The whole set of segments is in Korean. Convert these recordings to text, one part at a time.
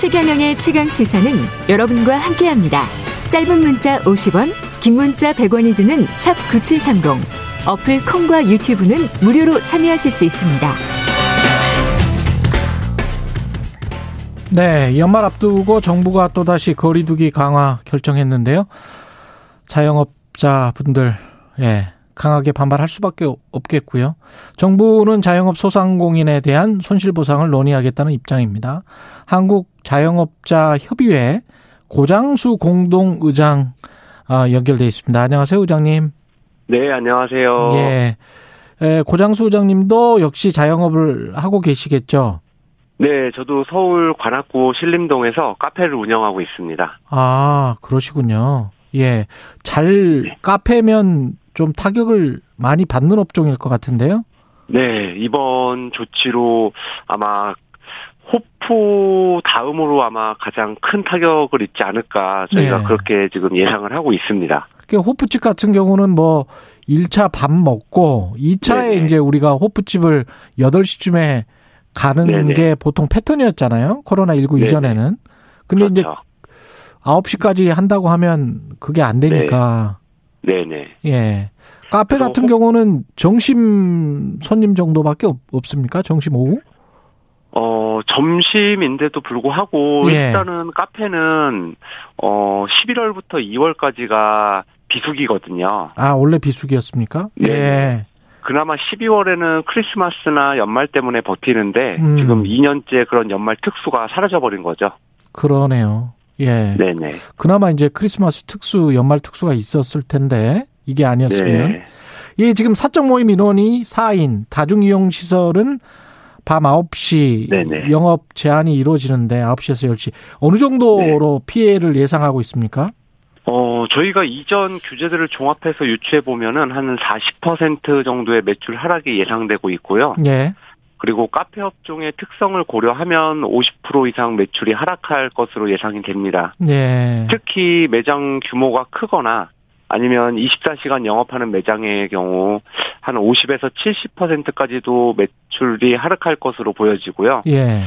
최경영의 최강 시사는 여러분과 함께합니다. 짧은 문자 50원, 긴 문자 100원이 드는 샵 9730. 어플 콩과 유튜브는 무료로 참여하실 수 있습니다. 네, 연말 앞두고 정부가 또다시 거리두기 강화 결정했는데요. 자영업자 분들, 예, 강하게 반발할 수밖에 없겠고요. 정부는 자영업 소상공인에 대한 손실보상을 논의하겠다는 입장입니다. 한국 자영업자 협의회 고장수 공동의장 아, 연결돼 있습니다. 안녕하세요, 의장님. 네, 안녕하세요. 예. 고장수 의장님도 역시 자영업을 하고 계시겠죠? 네, 저도 서울 관악구 신림동에서 카페를 운영하고 있습니다. 아, 그러시군요. 예. 잘, 네. 카페면 좀 타격을 많이 받는 업종일 것 같은데요? 네, 이번 조치로 아마 호프 다음으로 아마 가장 큰 타격을 입지 않을까 저희가 네. 그렇게 지금 예상을 하고 있습니다. 호프집 같은 경우는 뭐 1차 밥 먹고 2차에 네네. 이제 우리가 호프집을 8시쯤에 가는 네네. 게 보통 패턴이었잖아요. 코로나19 네네. 이전에는. 근데 그렇죠. 이제 9시까지 한다고 하면 그게 안 되니까. 네. 네네. 예. 카페 같은 호... 경우는 정심 손님 정도밖에 없, 습니까 정심 오후? 어, 점심인데도 불구하고 예. 일단은 카페는 어 11월부터 2월까지가 비수기거든요. 아, 원래 비수기였습니까? 네. 예. 그나마 12월에는 크리스마스나 연말 때문에 버티는데 음. 지금 2년째 그런 연말 특수가 사라져 버린 거죠. 그러네요. 예. 네네. 그나마 이제 크리스마스 특수, 연말 특수가 있었을 텐데 이게 아니었으면. 네. 예, 지금 사적 모임 인원이 4인, 다중 이용 시설은 밤 9시 네네. 영업 제한이 이루어지는데 9시에서 10시 어느 정도로 네. 피해를 예상하고 있습니까? 어, 저희가 이전 규제들을 종합해서 유추해 보면은 한 40% 정도의 매출 하락이 예상되고 있고요. 예. 그리고 카페 업종의 특성을 고려하면 50% 이상 매출이 하락할 것으로 예상이 됩니다. 예. 특히 매장 규모가 크거나 아니면 24시간 영업하는 매장의 경우 한 50에서 70%까지도 매출이 하락할 것으로 보여지고요. 예.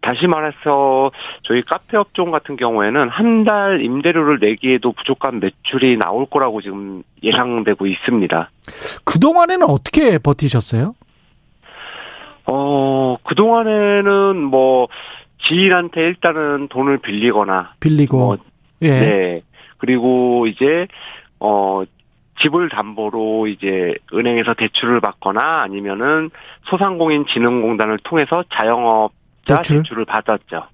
다시 말해서 저희 카페 업종 같은 경우에는 한 달 임대료를 내기에도 부족한 매출이 나올 거라고 지금 예상되고 있습니다. 그동안에는 어떻게 버티셨어요? 어, 그동안에는 뭐 지인한테 일단은 돈을 빌리거나 빌리고 뭐, 예. 네. 그리고 이제 어, 집을 담보로 이제 은행에서 대출을 받거나 아니면은 소상공인 진흥공단을 통해서 자영업자 대출? 대출을 받았죠.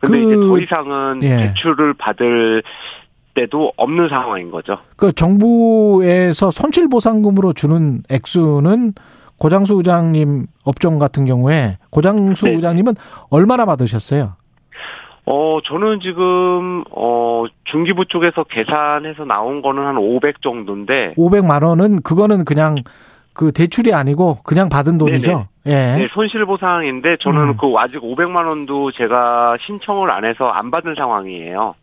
근데 그, 이제 더 이상은 예. 대출을 받을 때도 없는 상황인 거죠. 그 정부에서 손실보상금으로 주는 액수는 고장수 의장님 업종 같은 경우에 고장수 네. 의장님은 얼마나 받으셨어요? 어, 저는 지금, 어, 중기부 쪽에서 계산해서 나온 거는 한 500 정도인데. 500만 원은 그거는 그냥 그 대출이 아니고 그냥 받은 돈이죠? 예. 네, 손실보상인데 저는 음. 그 아직 500만 원도 제가 신청을 안 해서 안 받은 상황이에요.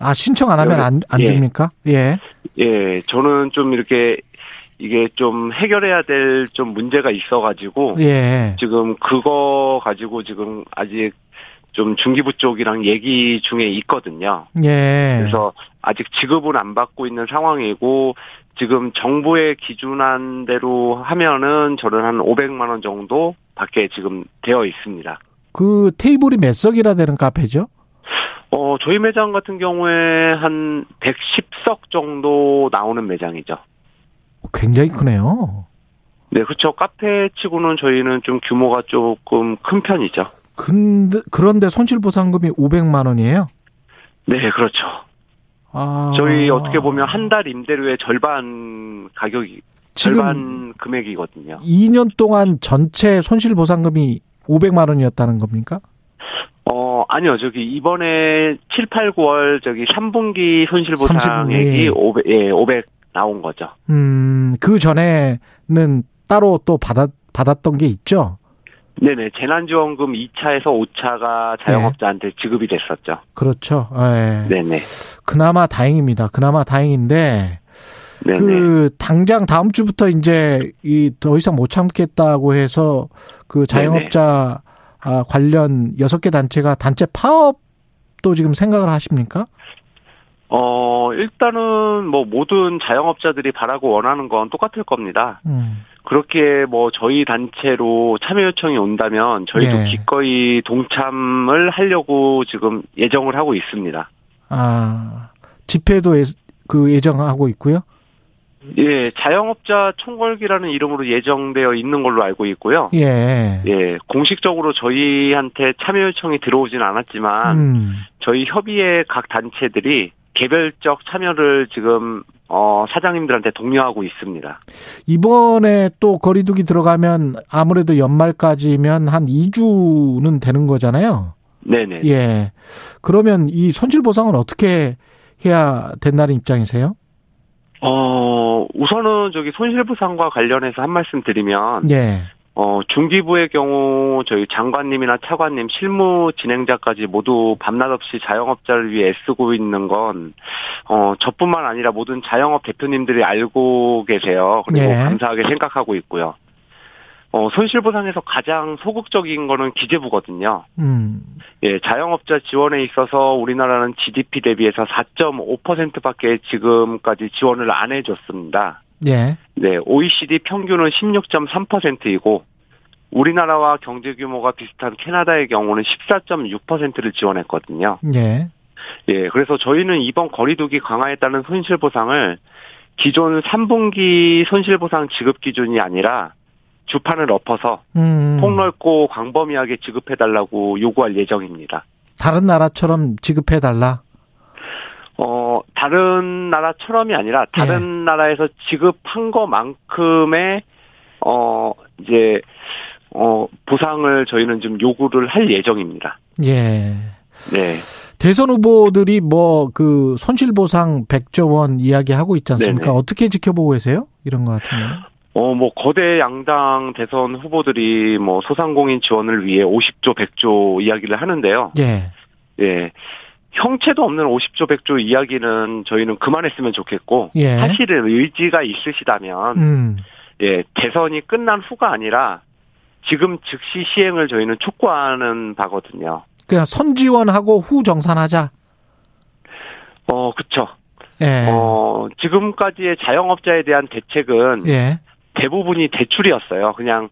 아, 신청 안 하면 안, 안 예. 줍니까? 예. 예, 저는 좀 이렇게 이게 좀 해결해야 될 좀 문제가 있어가지고. 예. 지금 그거 가지고 지금 아직 좀 중기부 쪽이랑 얘기 중에 있거든요. 예. 그래서 아직 지급은 안 받고 있는 상황이고 지금 정부의 기준한 대로 하면은 저는 한 500만 원 정도 밖에 지금 되어 있습니다. 그 테이블이 몇 석이나 되는 카페죠? 어, 저희 매장 같은 경우에 한 110석 정도 나오는 매장이죠. 굉장히 크네요. 네, 그렇죠. 카페 치고는 저희는 좀 규모가 조금 큰 편이죠. 근데 그런데 손실 보상금이 500만 원이에요? 네, 그렇죠. 아. 저희 어떻게 보면 한 달 임대료의 절반 가격이 절반 금액이거든요. 2년 동안 전체 손실 보상금이 500만 원이었다는 겁니까? 어, 아니요. 저기 이번에 7, 8, 9월 저기 3분기 손실 보상액이 500, 예, 500 나온 거죠. 음, 그 전에는 따로 또 받았 받았던 게 있죠. 네네. 재난지원금 2차에서 5차가 자영업자한테 네. 지급이 됐었죠. 그렇죠. 네. 네네. 그나마 다행입니다. 그나마 다행인데, 네네. 그, 당장 다음 주부터 이제 이 더 이상 못 참겠다고 해서 그 자영업자 네네. 관련 6개 단체가 단체 파업 또 지금 생각을 하십니까? 어, 일단은 뭐 모든 자영업자들이 바라고 원하는 건 똑같을 겁니다. 음. 그렇게 뭐 저희 단체로 참여 요청이 온다면 저희도 네. 기꺼이 동참을 하려고 지금 예정을 하고 있습니다. 아, 집회도 예, 그 예정하고 있고요? 예, 자영업자 총궐기라는 이름으로 예정되어 있는 걸로 알고 있고요. 예. 예, 공식적으로 저희한테 참여 요청이 들어오진 않았지만 음. 저희 협의회 각 단체들이 개별적 참여를 지금 어 사장님들한테 독려하고 있습니다. 이번에 또 거리두기 들어가면 아무래도 연말까지면 한 2주는 되는 거잖아요. 네네. 예. 그러면 이 손실 보상은 어떻게 해야 된다는 입장이세요? 어, 우선은 저기 손실 보상과 관련해서 한 말씀 드리면. 예. 어, 중기부의 경우 저희 장관님이나 차관님, 실무 진행자까지 모두 밤낮 없이 자영업자를 위해 애쓰고 있는 건, 어, 저뿐만 아니라 모든 자영업 대표님들이 알고 계세요. 그리고 예. 감사하게 생각하고 있고요. 어, 손실보상에서 가장 소극적인 거는 기재부거든요. 음. 예, 자영업자 지원에 있어서 우리나라는 GDP 대비해서 4.5%밖에 지금까지 지원을 안 해줬습니다. 예. 네, OECD 평균은 16.3%이고 우리나라와 경제 규모가 비슷한 캐나다의 경우는 14.6%를 지원했거든요. 예. 예, 그래서 저희는 이번 거리두기 강화에 따른 손실 보상을 기존 3분기 손실 보상 지급 기준이 아니라 주판을 엎어서 음. 폭넓고 광범위하게 지급해달라고 요구할 예정입니다. 다른 나라처럼 지급해달라? 어, 다른 나라처럼이 아니라 다른 예. 나라에서 지급한 것만큼의 어 이제 어 보상을 저희는 좀 요구를 할 예정입니다. 예. 네. 대선 후보들이 뭐 그 손실 보상 100조 원 이야기하고 있지 않습니까? 네네. 어떻게 지켜보고 계세요? 이런 것 같은 경우. 어, 뭐, 거대 양당 대선 후보들이 뭐, 소상공인 지원을 위해 50조, 100조 이야기를 하는데요. 예. 예. 형체도 없는 50조, 100조 이야기는 저희는 그만했으면 좋겠고, 예. 사실은 의지가 있으시다면, 음. 예, 대선이 끝난 후가 아니라, 지금 즉시 시행을 저희는 촉구하는 바거든요. 그냥 선지원하고 후 정산하자? 어, 그쵸. 예. 어, 지금까지의 자영업자에 대한 대책은, 예. 대부분이 대출이었어요. 그냥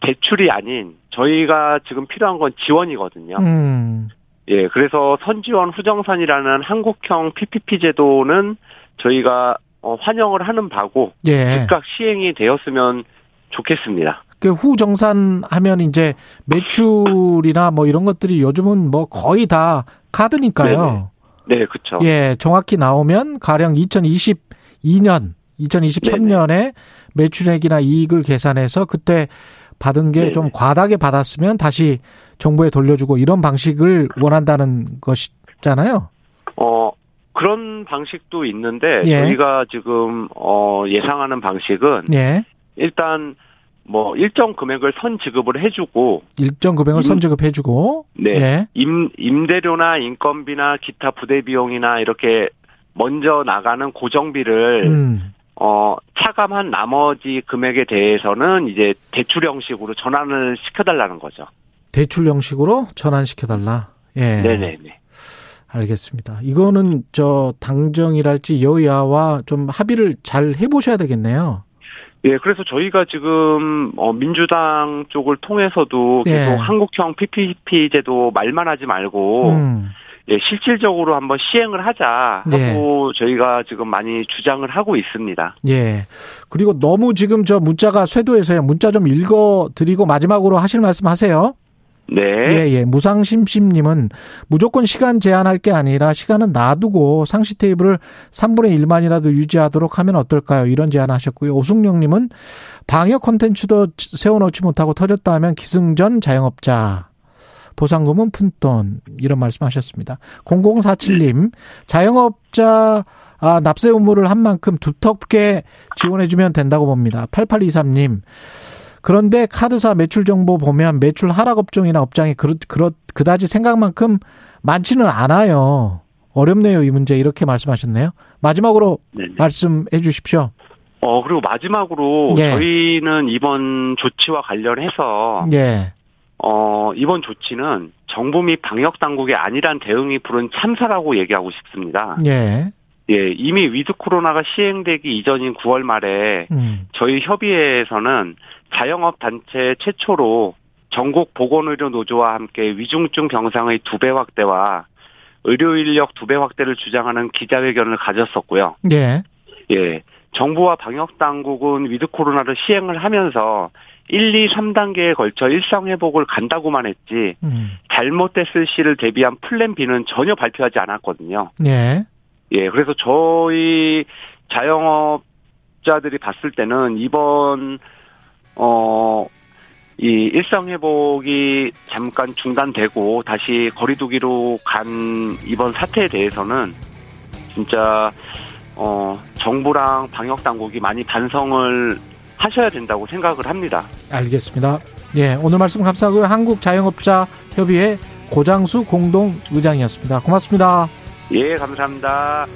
대출이 아닌 저희가 지금 필요한 건 지원이거든요. 음. 예, 그래서 선지원 후정산이라는 한국형 PPP 제도는 저희가 어, 환영을 하는 바고 예. 즉각 시행이 되었으면 좋겠습니다. 그 후정산 하면 이제 매출이나 뭐 이런 것들이 요즘은 뭐 거의 다 카드니까요. 네네. 네, 그렇죠. 예, 정확히 나오면 가령 2022년, 2023년에 네네. 매출액이나 이익을 계산해서 그때 받은 게 좀 과다하게 받았으면 다시 정부에 돌려주고 이런 방식을 원한다는 것이잖아요. 어, 그런 방식도 있는데 예. 저희가 지금 어 예상하는 방식은 예. 일단 뭐 일정 금액을 선 지급을 해주고 일정 금액을 임, 선 지급해주고 네 예. 임 임대료나 인건비나 기타 부대 비용이나 이렇게 먼저 나가는 고정비를 음. 어, 차감한 나머지 금액에 대해서는 이제 대출 형식으로 전환을 시켜달라는 거죠. 대출 형식으로 전환시켜달라. 예. 네네네. 알겠습니다. 이거는 저 당정이랄지 여야와 좀 합의를 잘 해보셔야 되겠네요. 예, 그래서 저희가 지금 어 민주당 쪽을 통해서도 예. 계속 예. 한국형 PPP 제도 말만 하지 말고 음. 예, 실질적으로 한번 시행을 하자 하고 네. 저희가 지금 많이 주장을 하고 있습니다. 예. 그리고 너무 지금 저 문자가 쇄도해서요. 문자 좀 읽어 드리고 마지막으로 하실 말씀 하세요. 네. 예, 예. 무상심심님은 무조건 시간 제한할 게 아니라 시간은 놔두고 상시 테이블을 3분의 1만이라도 유지하도록 하면 어떨까요? 이런 제안 하셨고요. 오승영님은 방역 콘텐츠도 세워놓지 못하고 터졌다 하면 기승전 자영업자. 보상금은 푼돈 이런 말씀하셨습니다. 0047님 자영업자 아, 납세 의무를 한 만큼 두텁게 지원해주면 된다고 봅니다. 8823님 그런데 카드사 매출 정보 보면 매출 하락 업종이나 업장이 그렇, 그렇, 그다지 생각만큼 많지는 않아요. 어렵네요, 이 문제. 이렇게 말씀하셨네요. 마지막으로 네네. 말씀해 주십시오. 어, 그리고 마지막으로 예. 저희는 이번 조치와 관련해서 예. 어, 이번 조치는 정부 및 방역 당국의 안이한 대응이 부른 참사라고 얘기하고 싶습니다. 예. 예, 이미 위드 코로나가 시행되기 이전인 9월 말에 음. 저희 협의회에서는 자영업 단체 최초로 전국 보건의료 노조와 함께 위중증 병상의 두 배 확대와 의료 인력 두 배 확대를 주장하는 기자회견을 가졌었고요. 예. 예. 정부와 방역 당국은 위드 코로나를 시행을 하면서 1, 2, 3단계에 걸쳐 일상 회복을 간다고만 했지 음. 잘못됐을 시를 대비한 plan B는 전혀 발표하지 않았거든요. 예. 예, 그래서 저희 자영업자들이 봤을 때는 이번 어, 이 일상 회복이 잠깐 중단되고 다시 거리두기로 간 이번 사태에 대해서는 진짜 어, 정부랑 방역 당국이 많이 반성을 하셔야 된다고 생각을 합니다. 알겠습니다. 예, 오늘 말씀 감사하고요. 한국자영업자 협의회 고장수 공동 의장이었습니다. 고맙습니다. 예, 감사합니다.